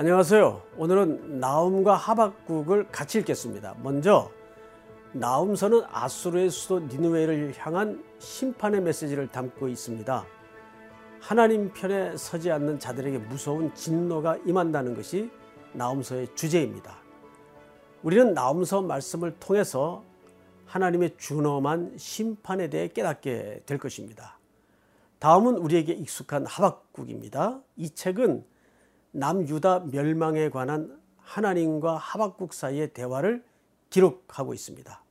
안녕하세요. 오늘은 나움과 하박국을 같이 읽겠습니다. 먼저 나움서는 아수르의 수도 니누웨를 향한 심판의 메시지를 담고 있습니다. 하나님 편에 서지 않는 자들에게 무서운 진노가 임한다는 것이 나움서의 주제입니다. 우리는 나움서 말씀을 통해서 하나님의 준엄한 심판에 대해 깨닫게 될 것입니다. 다음은 우리에게 익숙한 하박국입니다. 이 책은 남유다 멸망에 관한 하나님과 하박국 사이의 대화를 기록하고 있습니다.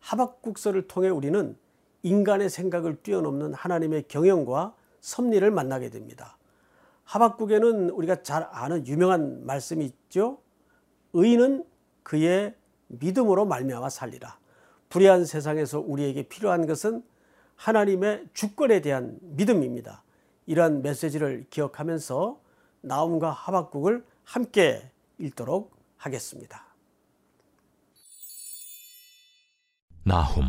하박국서를 통해 우리는 인간의 생각을 뛰어넘는 하나님의 경영과 섭리를 만나게 됩니다. 하박국에는 우리가 잘 아는 유명한 말씀이 있죠. 의인은 그의 믿음으로 말미암아 살리라. 불의한 세상에서 우리에게 필요한 것은 하나님의 주권에 대한 믿음입니다. 이러한 메시지를 기억하면서 나움과 하박국을 함께 읽도록 하겠습니다. 나훔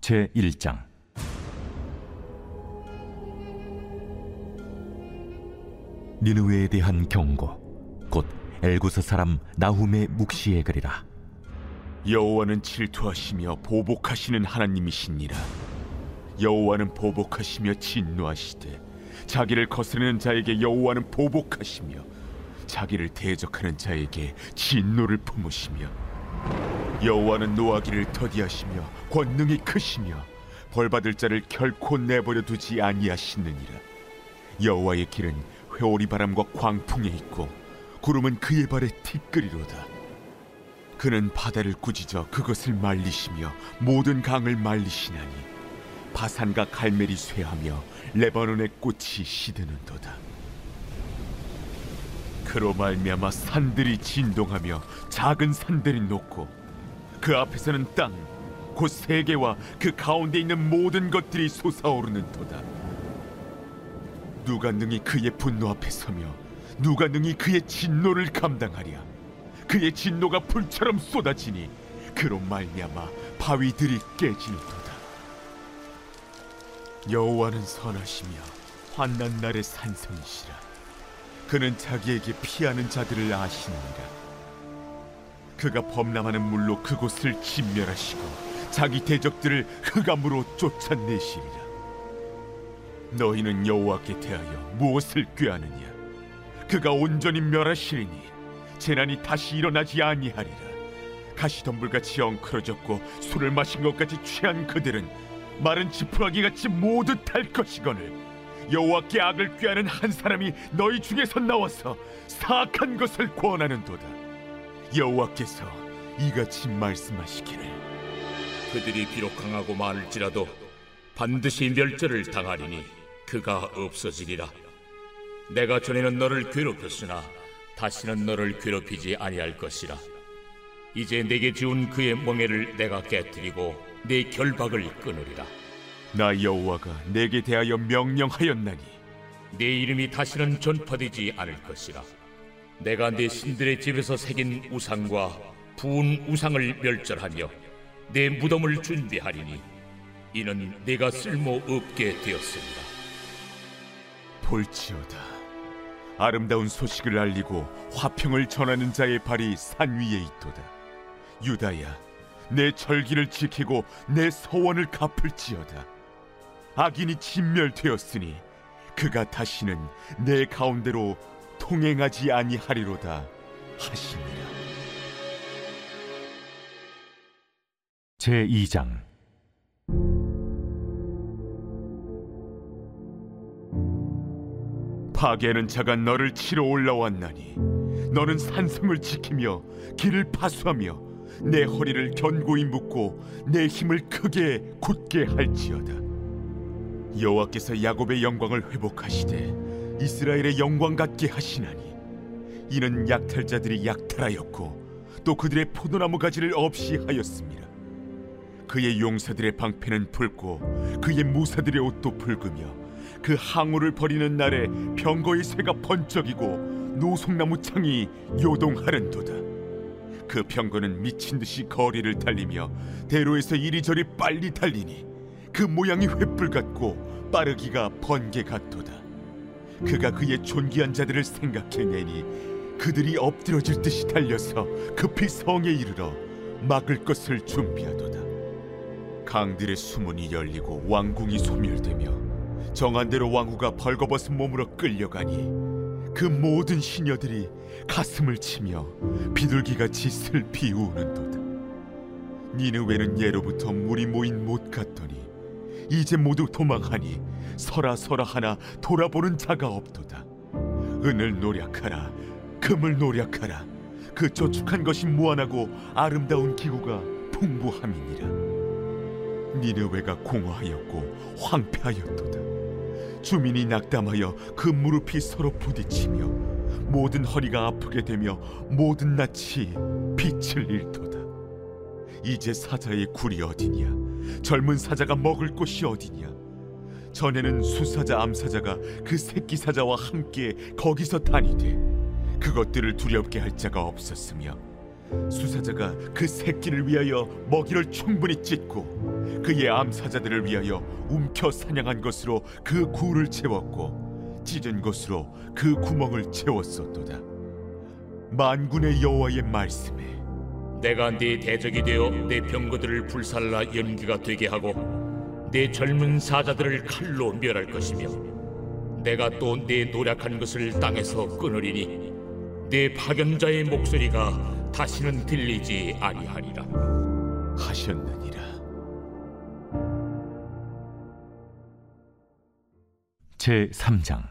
제 1장. 니느웨에 대한 경고 곧 엘구스 사람 나훔의 묵시에 그리라. 여호와는 질투하시며 보복하시는 하나님이시니라. 여호와는 보복하시며 진노하시되 자기를 거스르는 자에게 여호와는 보복하시며 자기를 대적하는 자에게 진노를 품으시며 여호와는 노하기를 더디하시며 권능이 크시며 벌받을 자를 결코 내버려 두지 아니하시느니라. 여호와의 길은 회오리 바람과 광풍에 있고 구름은 그의 발에 티끌이로다. 그는 바다를 꾸짖어 그것을 말리시며 모든 강을 말리시나니 바산과 갈멜이 쇠하며 레바논의 꽃이 시드는도다. 그로 말미암아 산들이 진동하며 작은 산들이 녹고 그 앞에서는 땅 곧 세계와 그 가운데 있는 모든 것들이 솟아오르는도다. 누가 능히 그의 분노 앞에 서며 누가 능히 그의 진노를 감당하랴? 그의 진노가 불처럼 쏟아지니 그로 말미암아 바위들이 깨지는도다 여호와는 선하시며 환난 날의 산성이시라. 그는 자기에게 피하는 자들을 아시느니라. 그가 범람하는 물로 그곳을 진멸하시고 자기 대적들을 흑암으로 쫓아내시리라. 너희는 여호와께 대하여 무엇을 꾀하느냐? 그가 온전히 멸하시리니 재난이 다시 일어나지 아니하리라. 가시덤불같이 엉클어졌고 술을 마신 것 같이 취한 그들은 마른 지푸라기 같이 모두 탈 것이거늘. 여호와께 악을 꾀하는 한 사람이 너희 중에서 나와서 사악한 것을 권하는도다. 여호와께서 이같이 말씀하시기를. 그들이 비록 강하고 많을지라도 반드시 멸절을 당하리니 그가 없어지리라. 내가 전에는 너를 괴롭혔으나 다시는 너를 괴롭히지 아니할 것이라 이제 내게 지운 그의 멍에를 내가 깨뜨리고 내 결박을 끊으리라. 나 여호와가 내게 대하여 명령하였나니 내 이름이 다시는 전파되지 않을 것이라. 내가 내 신들의 집에서 새긴 우상과 부은 우상을 멸절하며 내 무덤을 준비하리니 이는 내가 쓸모 없게 되었습니다. 볼지어다. 아름다운 소식을 알리고 화평을 전하는 자의 발이 산 위에 있도다 유다야 내 절기를 지키고 내 서원을 갚을지어다. 악인이 진멸되었으니 그가 다시는 내 가운데로 통행하지 아니하리로다 하시니라. 제 2장. 파괴하는 자가 너를 치러 올라왔나니 너는 산성을 지키며 길을 파수하며 내 허리를 견고히 묶고 내 힘을 크게 굳게 할지어다. 여호와께서 야곱의 영광을 회복하시되 이스라엘의 영광 같게 하시나니 이는 약탈자들이 약탈하였고 또 그들의 포도나무 가지를 없이 하였습니다. 그의 용사들의 방패는 붉고 그의 무사들의 옷도 붉으며 그 항우를 버리는 날에 병거의 새가 번쩍이고 노송나무 창이 요동하는도다 그 병거는 미친 듯이 거리를 달리며 대로에서 이리저리 빨리 달리니 그 모양이 횃불 같고 빠르기가 번개 같도다 그가 그의 존귀한 자들을 생각해내니 그들이 엎드러질 듯이 달려서 급히 성에 이르러 막을 것을 준비하도다. 강들의 수문이 열리고 왕궁이 소멸되며 정한대로 왕후가 벌거벗은 몸으로 끌려가니 그 모든 시녀들이 가슴을 치며 비둘기같이 슬피 우는도다. 니느웨는 예로부터 물이 모인 못 같더니 이제 모두 도망하니 서라 서라 하나 돌아보는 자가 없도다. 은을 노력하라, 금을 노력하라. 그 저축한 것이 무한하고 아름다운 기구가 풍부함이니라. 니느웨가 공허하였고 황폐하였도다. 주민이 낙담하여 그 무릎이 서로 부딪히며 모든 허리가 아프게 되며 모든 낯이 빛을 잃도다. 이제 사자의 굴이 어디냐? 젊은 사자가 먹을 곳이 어디냐? 전에는 수사자 암사자가 그 새끼 사자와 함께 거기서 다니되 그것들을 두렵게 할 자가 없었으며 수사자가 그 새끼를 위하여 먹이를 충분히 찢고 그의 암사자들을 위하여 움켜 사냥한 것으로 그 굴을 채웠고 찢은 것으로 그 구멍을 채웠었도다. 만군의 여호와의 말씀에 내가 네 대적이 되어 내 병거들을 불살라 연기가 되게 하고 내 젊은 사자들을 칼로 멸할 것이며 내가 또 내 노력한 것을 땅에서 끊으리니 내 파견자의 목소리가 다시는 들리지 아니하리라. 하셨느 제 3장.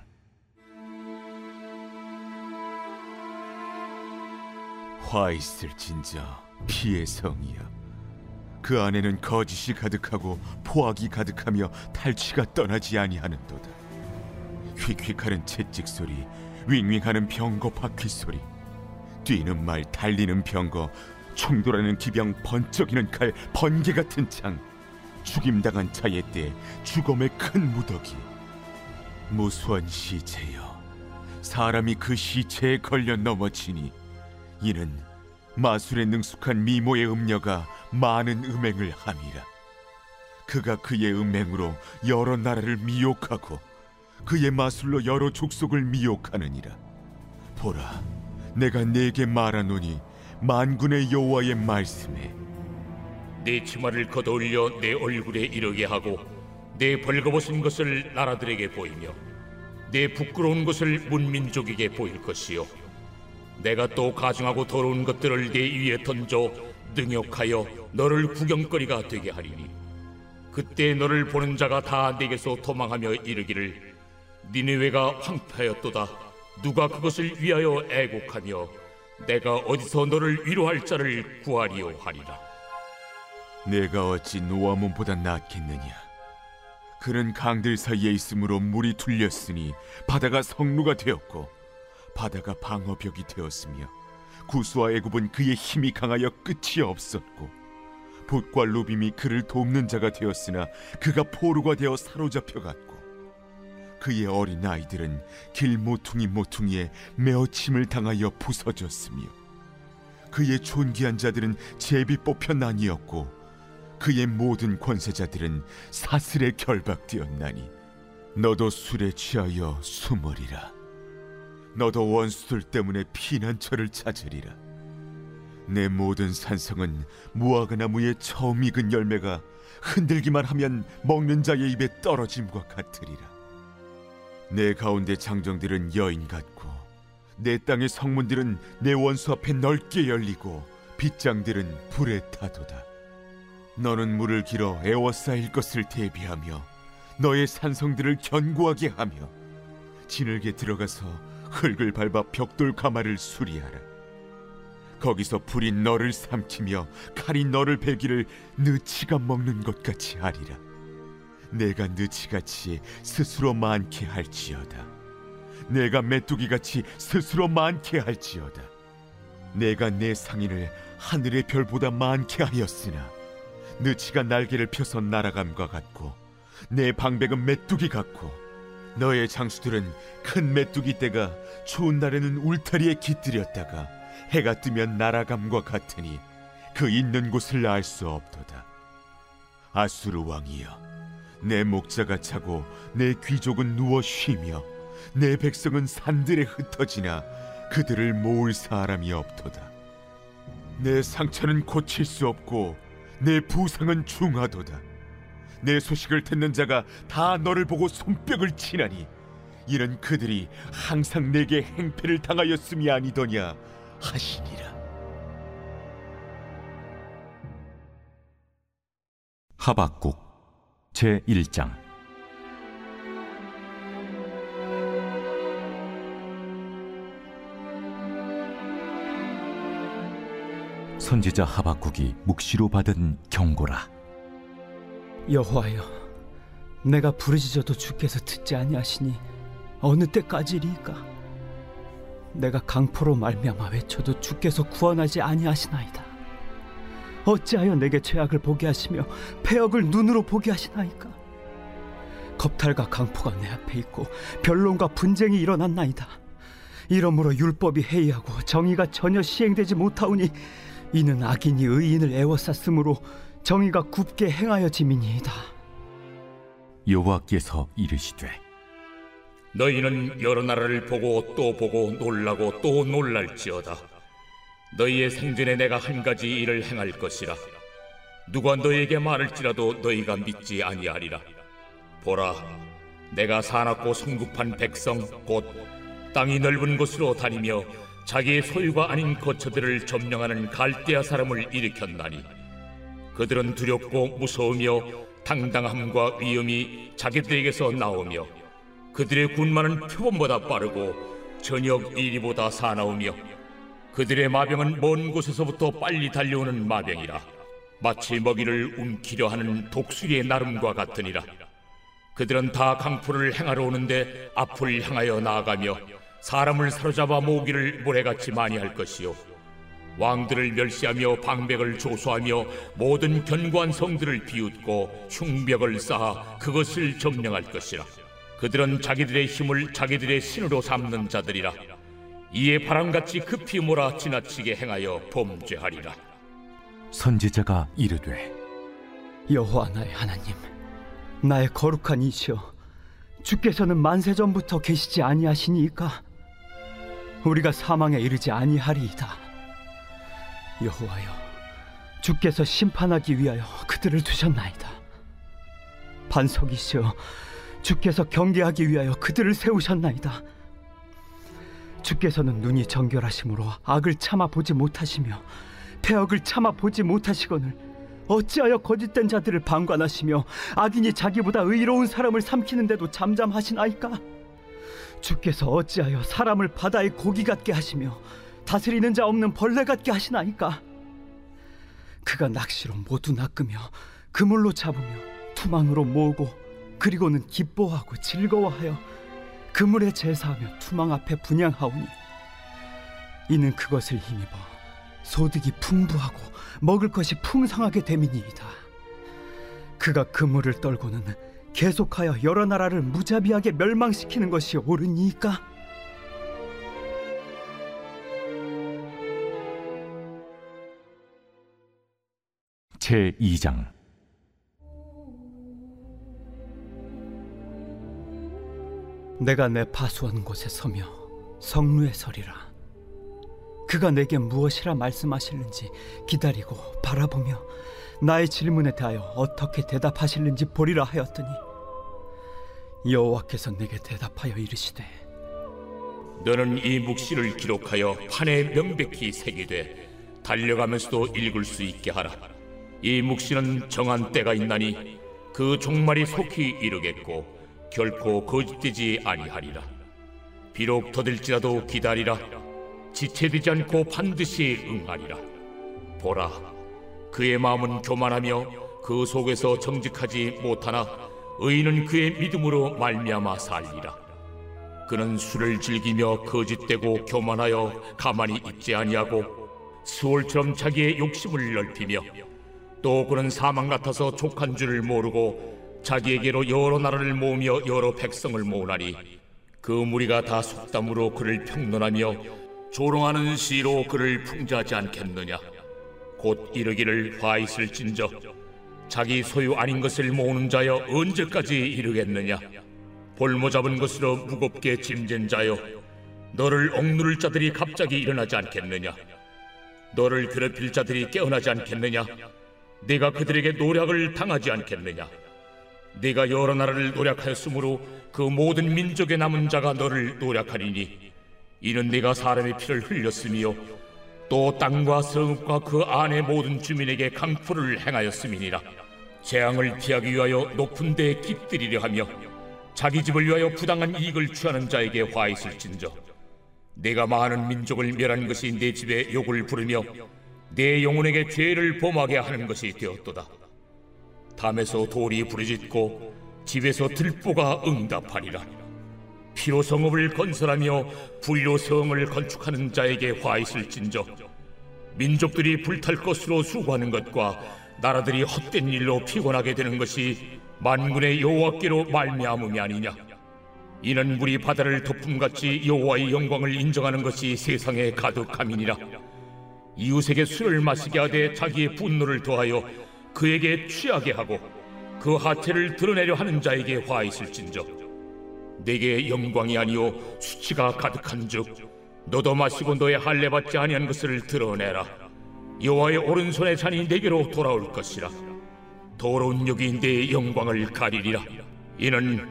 화 있을 진저 피의 성이여 그 안에는 거짓이 가득하고 포악이 가득하며 탈취가 떠나지 아니하는도다. 휙휙하는 채찍 소리 윙윙하는 병거 바퀴 소리 뛰는 말 달리는 병거 충돌하는 기병 번쩍이는 칼 번개 같은 창 죽임당한 자의 때 죽음의 큰 무더기 무수한 시체여 사람이 그 시체에 걸려 넘어지니 이는 마술에 능숙한 미모의 음녀가 많은 음행을 함이라. 그가 그의 음행으로 여러 나라를 미혹하고 그의 마술로 여러 족속을 미혹하느니라. 보라, 내가 네게 말하노니 만군의 여호와의 말씀에 내 치마를 걷어올려 내 얼굴에 이르게 하고 내 벌거벗은 것을 나라들에게 보이며 내 부끄러운 것을 문민족에게 보일 것이요. 내가 또 가증하고 더러운 것들을 내 위에 던져 능욕하여 너를 구경거리가 되게 하리니 그때 너를 보는 자가 다 내게서 도망하며 이르기를 니네웨가 황폐하였도다. 누가 그것을 위하여 애곡하며 내가 어디서 너를 위로할 자를 구하리요 하리라. 내가 어찌 노아몬보다 낫겠느냐? 그는 강들 사이에 있으므로 물이 둘렸으니 바다가 성루가 되었고 바다가 방어벽이 되었으며 구수와 애굽은 그의 힘이 강하여 끝이 없었고 봇과 루빔이 그를 돕는 자가 되었으나 그가 포로가 되어 사로잡혀 갔고 그의 어린 아이들은 길 모퉁이 모퉁이에 메어침을 당하여 부서졌으며 그의 존귀한 자들은 제비 뽑혀 나뉘었고 그의 모든 권세자들은 사슬에 결박되었나니 너도 술에 취하여 숨으리라. 너도 원수들 때문에 피난처를 찾으리라. 내 모든 산성은 무화과 나무의 처음 익은 열매가 흔들기만 하면 먹는 자의 입에 떨어짐과 같으리라. 내 가운데 장정들은 여인 같고 내 땅의 성문들은 내 원수 앞에 넓게 열리고 빗장들은 불에 타도다 너는 물을 길어 에워싸일 것을 대비하며 너의 산성들을 견고하게 하며 진흙에 들어가서 흙을 밟아 벽돌 가마를 수리하라. 거기서 불이 너를 삼키며 칼이 너를 베기를 느치가 먹는 것 같이 하리라. 내가 느치같이 스스로 많게 할지어다. 내가 메뚜기같이 스스로 많게 할지어다. 내가 내 상인을 하늘의 별보다 많게 하였으나 느치가 날개를 펴서 날아감과 같고 내 방백은 메뚜기 같고 너의 장수들은 큰 메뚜기 떼가 추운 날에는 울타리에 깃들였다가 해가 뜨면 날아감과 같으니 그 있는 곳을 알 수 없도다 아수르 왕이여 내 목자가 차고 내 귀족은 누워 쉬며 내 백성은 산들에 흩어지나 그들을 모을 사람이 없도다. 내 상처는 고칠 수 없고 내 부상은 중하도다. 내 소식을 듣는 자가 다 너를 보고 손뼉을 치나니 이는 그들이 항상 내게 행패를 당하였음이 아니더냐 하시니라. 하박국 제 1장 선지자 하박국이 묵시로 받은 경고라. 여호와여 내가 부르짖어도 주께서 듣지 아니하시니 어느 때까지리이까? 내가 강포로 말미암아 외쳐도 주께서 구원하지 아니하시나이다. 어찌하여 내게 죄악을 보게 하시며 폐역을 눈으로 보게 하시나이까? 겁탈과 강포가 내 앞에 있고 변론과 분쟁이 일어났나이다. 이러므로 율법이 해이하고 정의가 전혀 시행되지 못하오니 이는 악인이 의인을 애워쌌으므로 정의가 굽게 행하여 짐이니이다 여호와께서 이르시되 너희는 여러 나라를 보고 또 보고 놀라고 또 놀랄지어다. 너희의 생전에 내가 한 가지 일을 행할 것이라. 누가 너희에게 말할지라도 너희가 믿지 아니하리라. 보라, 내가 사납고 성급한 백성 곧 땅이 넓은 곳으로 다니며 자기의 소유가 아닌 거처들을 점령하는 갈대아 사람을 일으켰나니 그들은 두렵고 무서우며 당당함과 위엄이 자기들에게서 나오며 그들의 군마는 표범보다 빠르고 저녁 이리보다 사나우며 그들의 마병은 먼 곳에서부터 빨리 달려오는 마병이라 마치 먹이를 움키려 하는 독수리의 나름과 같으니라. 그들은 다 강포를 행하러 오는데 앞을 향하여 나아가며 사람을 사로잡아 모기를 모래같이 많이 할 것이요. 왕들을 멸시하며 방백을 조소하며 모든 견고한 성들을 비웃고 흉벽을 쌓아 그것을 점령할 것이라. 그들은 자기들의 힘을 자기들의 신으로 삼는 자들이라. 이에 바람같이 급히 몰아 지나치게 행하여 범죄하리라. 선지자가 이르되 여호와 나의 하나님 나의 거룩한 이시여 주께서는 만세 전부터 계시지 아니하시니이까 우리가 사망에 이르지 아니하리이다. 여호와여 주께서 심판하기 위하여 그들을 두셨나이다. 반석이시여 주께서 경계하기 위하여 그들을 세우셨나이다. 주께서는 눈이 정결하심으로 악을 참아 보지 못하시며 폐역을 참아 보지 못하시거늘 어찌하여 거짓된 자들을 방관하시며 악인이 자기보다 의로운 사람을 삼키는데도 잠잠하시나이까? 주께서 어찌하여 사람을 바다의 고기 같게 하시며 다스리는 자 없는 벌레 같게 하시나이까? 그가 낚시로 모두 낚으며 그물로 잡으며 투망으로 모으고 그리고는 기뻐하고 즐거워하여 그물에 제사하며 투망 앞에 분양하오니 이는 그것을 힘입어 소득이 풍부하고 먹을 것이 풍성하게 됨이니이다. 그가 그물을 떨고는 계속하여 여러 나라를 무자비하게 멸망시키는 것이 옳으니까? 제 2장 내가 내 파수한 곳에 서며 성루에 서리라. 그가 내게 무엇이라 말씀하실는지 기다리고 바라보며 나의 질문에 대하여 어떻게 대답하실는지 보리라 하였더니 여호와께서 내게 대답하여 이르시되 너는 이 묵시를 기록하여 판에 명백히 새기되 달려가면서도 읽을 수 있게 하라. 이 묵시는 정한 때가 있나니 그 종말이 속히 이르겠고 결코 거짓되지 아니하리라. 비록 더딜지라도 기다리라. 지체되지 않고 반드시 응하리라. 보라, 그의 마음은 교만하며 그 속에서 정직하지 못하나 의인은 그의 믿음으로 말미암아 살리라. 그는 술을 즐기며 거짓되고 교만하여 가만히 있지 아니하고 수월처럼 자기의 욕심을 넓히며 또 그는 사망 같아서 족한 줄을 모르고 자기에게로 여러 나라를 모으며 여러 백성을 모으나니 그 무리가 다 속담으로 그를 평론하며 조롱하는 시로 그를 풍자하지 않겠느냐 곧 이르기를 화 있을진저 자기 소유 아닌 것을 모으는 자여 언제까지 이르겠느냐 볼모 잡은 것으로 무겁게 짐진 자여 너를 억누를 자들이 갑자기 일어나지 않겠느냐? 너를 괴롭힐 자들이 깨어나지 않겠느냐? 네가 그들에게 노략을 당하지 않겠느냐? 네가 여러 나라를 노략하였으므로 그 모든 민족의 남은 자가 너를 노략하리니 이는 네가 사람의 피를 흘렸으며 또 땅과 성읍과 그 안의 모든 주민에게 강포를 행하였음이니라. 재앙을 피하기 위하여 높은 데에 깃들이려 하며 자기 집을 위하여 부당한 이익을 취하는 자에게 화 있을진저. 내가 많은 민족을 멸한 것이 내 집에 욕을 부르며 내 영혼에게 죄를 범하게 하는 것이 되었도다. 담에서 돌이 부르짖고 집에서 들보가 응답하리라 피로 성읍을 건설하며 불로 성을 건축하는 자에게 화 있을진저. 민족들이 불탈 것으로 수고하는 것과 나라들이 헛된 일로 피곤하게 되는 것이 만군의 여호와께로 말미암음이 아니냐. 이는 물이 바다를 덮음같이 여호와의 영광을 인정하는 것이 세상에 가득함이니라. 이웃에게 술을 마시게 하되 자기의 분노를 더하여 그에게 취하게 하고 그 하체를 드러내려 하는 자에게 화 있을진저 내게 영광이 아니요 수치가 가득한즉 너도 마시고 너의 할례 받지 아니한 것을 드러내라. 여호와의 오른손의 잔이 내게로 돌아올 것이라. 더러운 여기 내 영광을 가리리라. 이는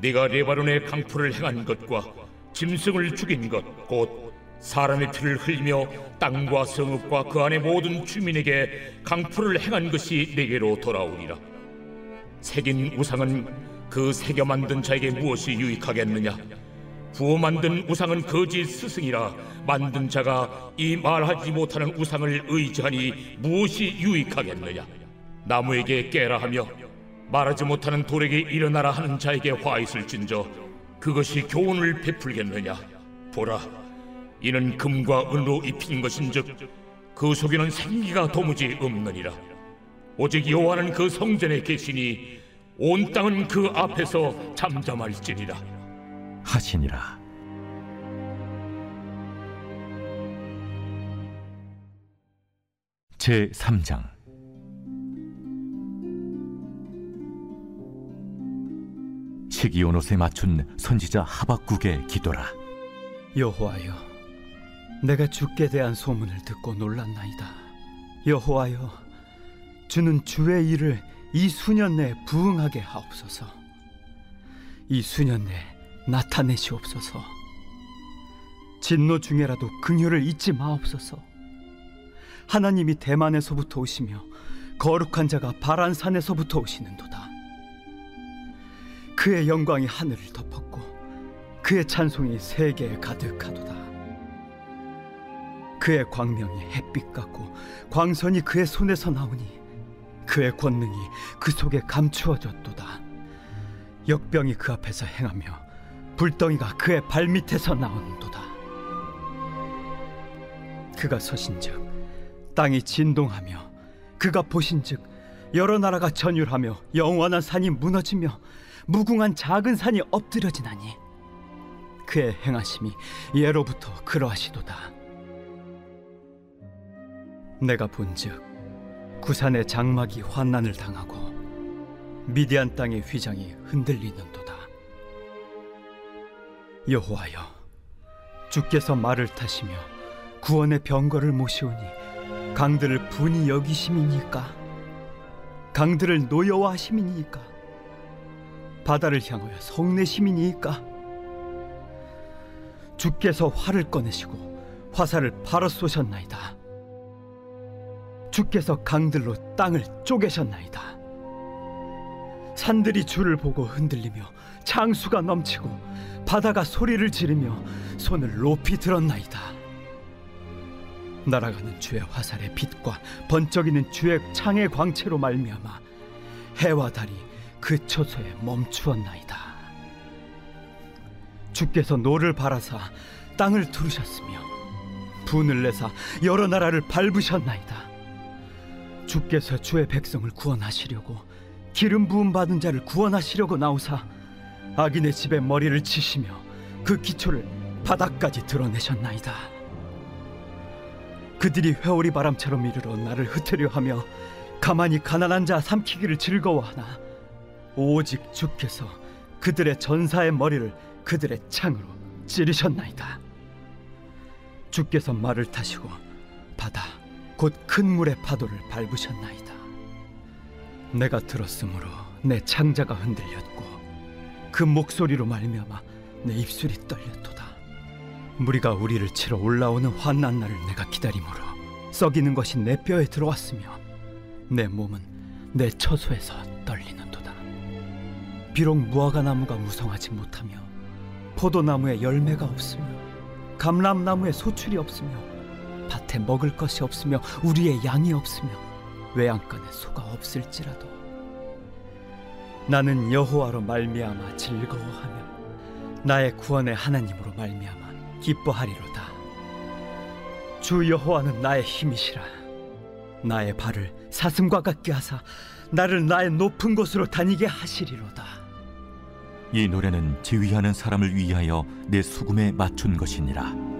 네가 레바논의 강포를 행한 것과 짐승을 죽인 것 곧 사람의 피를 흘리며 땅과 성읍과 그 안의 모든 주민에게 강포를 행한 것이 내게로 돌아오리라. 새긴 우상은 그 새겨 만든 자에게 무엇이 유익하겠느냐? 부어 만든 우상은 거짓 스승이라 만든 자가 이 말하지 못하는 우상을 의지하니 무엇이 유익하겠느냐? 나무에게 깨라 하며 말하지 못하는 돌에게 일어나라 하는 자에게 화 있을진저 그것이 교훈을 베풀겠느냐? 보라 이는 금과 은으로 입힌 것인즉 그 속에는 생기가 도무지 없느니라. 오직 여호와는 그 성전에 계시니 온 땅은 그 앞에서 잠잠할지니라. 하시니라. 제 3장. 시기온 옷에 맞춘 선지자 하박국의 기도라. 여호와여, 내가 주께 대한 소문을 듣고 놀랐나이다. 여호와여, 주는 주의 일을 이 수년 내에 부응하게 하옵소서. 이 수년 내에 나타내시옵소서. 진노 중에라도 긍휼을 잊지 마옵소서. 하나님이 대만에서부터 오시며 거룩한 자가 바란 산에서부터 오시는도다. 그의 영광이 하늘을 덮었고 그의 찬송이 세계에 가득하도다. 그의 광명이 햇빛 같고 광선이 그의 손에서 나오니 그의 권능이 그 속에 감추어졌도다. 역병이 그 앞에서 행하며 불덩이가 그의 발밑에서 나온도다. 그가 서신즉 땅이 진동하며 그가 보신즉 여러 나라가 전율하며 영원한 산이 무너지며 무궁한 작은 산이 엎드려지나니 그의 행하심이 예로부터 그러하시도다. 내가 본즉 구산의 장막이 환난을 당하고 미디안 땅의 휘장이 흔들리는도다. 여호와여, 주께서 말을 타시며 구원의 병거를 모시오니 강들을 분이 여기심이니까 강들을 노여워하심이니까 바다를 향하여 성내심이니까 주께서 활을 꺼내시고 화살을 바로 쏘셨나이다. 주께서 강들로 땅을 쪼개셨나이다. 산들이 주를 보고 흔들리며 창수가 넘치고 바다가 소리를 지르며 손을 높이 들었나이다. 날아가는 주의 화살의 빛과 번쩍이는 주의 창의 광채로 말미암아 해와 달이 그 초소에 멈추었나이다. 주께서 노를 바라사 땅을 두르셨으며 분을 내사 여러 나라를 밟으셨나이다. 주께서 주의 백성을 구원하시려고 기름 부음 받은 자를 구원하시려고 나오사 악인의 집에 머리를 치시며 그 기초를 바닥까지 드러내셨나이다. 그들이 회오리 바람처럼 이르러 나를 흩으려 하며 가만히 가난한 자 삼키기를 즐거워하나 오직 주께서 그들의 전사의 머리를 그들의 창으로 찌르셨나이다. 주께서 말을 타시고 바다 곧 큰 물의 파도를 밟으셨나이다. 내가 들었으므로 내 창자가 흔들렸고 그 목소리로 말미암아 내 입술이 떨렸도다. 무리가 우리를 치러 올라오는 환난 날을 내가 기다림으로 썩이는 것이 내 뼈에 들어왔으며 내 몸은 내 처소에서 떨리는도다. 비록 무화과 나무가 무성하지 못하며 포도나무에 열매가 없으며 감람나무에 소출이 없으며 밭에 먹을 것이 없으며 우리의 양이 없으며 외양간에 소가 없을지라도 나는 여호와로 말미암아 즐거워하며 나의 구원의 하나님으로 말미암아 기뻐하리로다. 주 여호와는 나의 힘이시라. 나의 발을 사슴과 같게 하사 나를 나의 높은 곳으로 다니게 하시리로다. 이 노래는 지휘하는 사람을 위하여 내 수금에 맞춘 것이니라.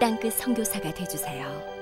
땅끝 선교사가 되주세요.